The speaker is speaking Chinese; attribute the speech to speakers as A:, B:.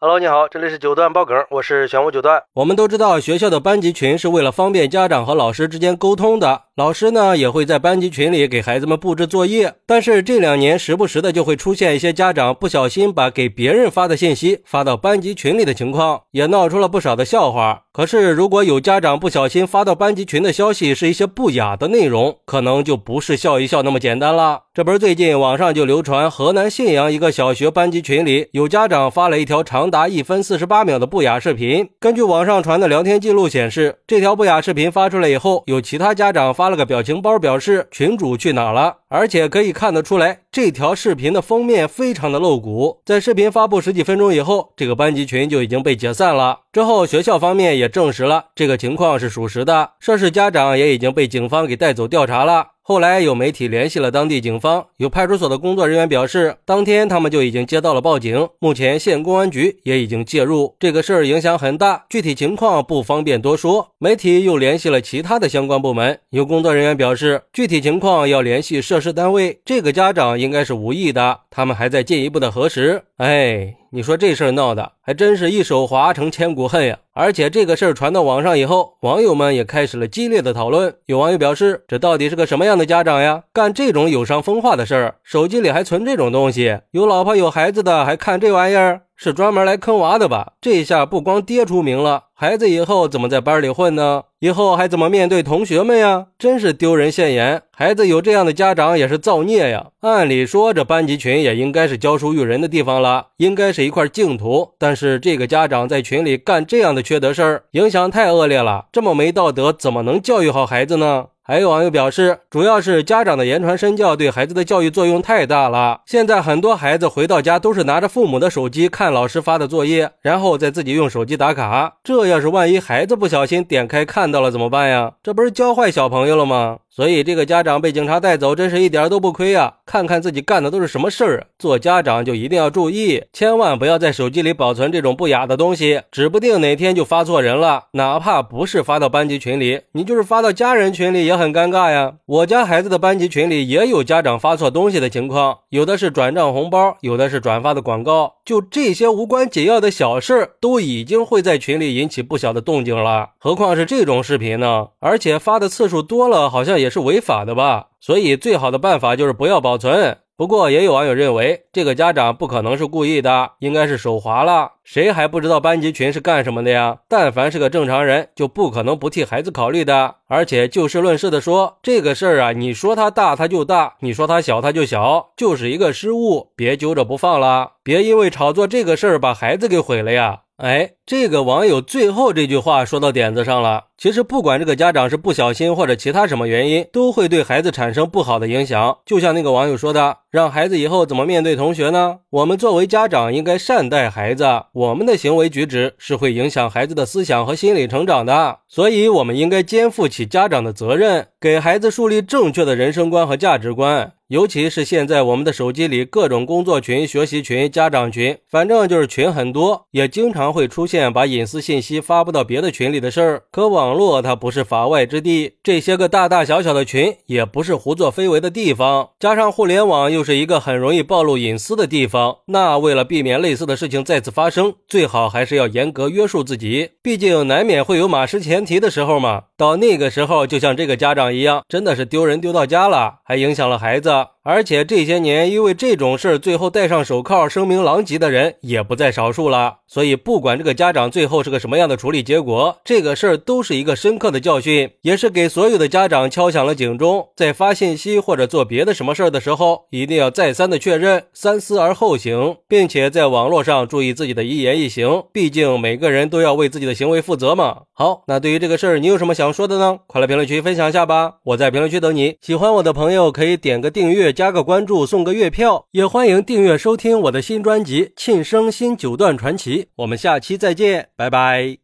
A: Hello，你好，这里是九段爆梗，我是玄武九段。我们都知道，学校的班级群是为了方便家长和老师之间沟通的，老师呢也会在班级群里给孩子们布置作业。但是这两年时不时的就会出现一些家长不小心把给别人发的信息发到班级群里的情况，也闹出了不少的笑话。可是如果有家长不小心发到班级群的消息是一些不雅的内容，可能就不是笑一笑那么简单了。这不是最近网上就流传河南信阳一个小学班级群里有家长发了一条长达一分四十八秒的不雅视频。根据网上传的聊天记录显示，这条不雅视频发出来以后，有其他家长发发了个表情包，表示群主去哪了。而且可以看得出来，这条视频的封面非常的露骨。在视频发布十几分钟以后，这个班级群就已经被解散了。之后学校方面也证实了这个情况是属实的，涉事家长也已经被警方给带走调查了。后来有媒体联系了当地警方，有派出所的工作人员表示，当天他们就已经接到了报警，目前县公安局也已经介入，这个事儿影响很大，具体情况不方便多说。媒体又联系了其他的相关部门，有工作人员表示，具体情况要联系涉事单位，这个家长应该是无意的，他们还在进一步的核实。哎。你说这事儿闹的还真是一手滑成千古恨呀！而且这个事儿传到网上以后，网友们也开始了激烈的讨论。有网友表示：“这到底是个什么样的家长呀？干这种有伤风化的事儿，手机里还存这种东西，有老婆有孩子的还看这玩意儿？”是专门来坑娃的吧？这下不光爹出名了，孩子以后怎么在班里混呢？以后还怎么面对同学们呀？真是丢人现眼！孩子有这样的家长也是造孽呀！按理说这班级群也应该是教书育人的地方了，应该是一块净土。但是这个家长在群里干这样的缺德事儿，影响太恶劣了。这么没道德，怎么能教育好孩子呢？还有网友表示，主要是家长的言传身教对孩子的教育作用太大了。现在很多孩子回到家都是拿着父母的手机看老师发的作业，然后再自己用手机打卡。这要是万一孩子不小心点开看到了怎么办呀？这不是教坏小朋友了吗？所以这个家长被警察带走，真是一点都不亏啊！看看自己干的都是什么事儿，做家长就一定要注意，千万不要在手机里保存这种不雅的东西，指不定哪天就发错人了。哪怕不是发到班级群里，你就是发到家人群里也很尴尬呀。我家孩子的班级群里也有家长发错东西的情况，有的是转账红包，有的是转发的广告，就这些无关紧要的小事儿，都已经会在群里引起不小的动静了，何况是这种视频呢？而且发的次数多了，好像。也是违法的吧，所以最好的办法就是不要保存。不过也有网友认为，这个家长不可能是故意的，应该是手滑了。谁还不知道班级群是干什么的呀？但凡是个正常人，就不可能不替孩子考虑的。而且就事论事的说，这个事儿啊，你说他大他就大，你说他小他就小，就是一个失误，别揪着不放了，别因为炒作这个事儿把孩子给毁了呀。哎，这个网友最后这句话说到点子上了。其实不管这个家长是不小心或者其他什么原因，都会对孩子产生不好的影响。就像那个网友说的，让孩子以后怎么面对同学呢？我们作为家长应该善待孩子，我们的行为举止是会影响孩子的思想和心理成长的。所以，我们应该肩负起家长的责任，给孩子树立正确的人生观和价值观。尤其是现在我们的手机里各种工作群、学习群、家长群，反正就是群很多，也经常会出现把隐私信息发布到别的群里的事儿。可网络它不是法外之地，这些个大大小小的群也不是胡作非为的地方。加上互联网又是一个很容易暴露隐私的地方，那为了避免类似的事情再次发生，最好还是要严格约束自己。毕竟难免会有马失前蹄的时候嘛。到那个时候，就像这个家长一样，真的是丢人丢到家了，还影响了孩子。个而且这些年，因为这种事儿最后戴上手铐声名狼藉的人也不在少数了。所以，不管这个家长最后是个什么样的处理结果，这个事儿都是一个深刻的教训，也是给所有的家长敲响了警钟。在发信息或者做别的什么事儿的时候，一定要再三的确认，三思而后行，并且在网络上注意自己的一言一行。毕竟每个人都要为自己的行为负责嘛。好，那对于这个事儿，你有什么想说的呢？快来评论区分享一下吧！我在评论区等你。喜欢我的朋友可以点个订阅。加个关注，送个月票，也欢迎订阅收听我的新专辑《庆生新九段传奇》。我们下期再见，拜拜。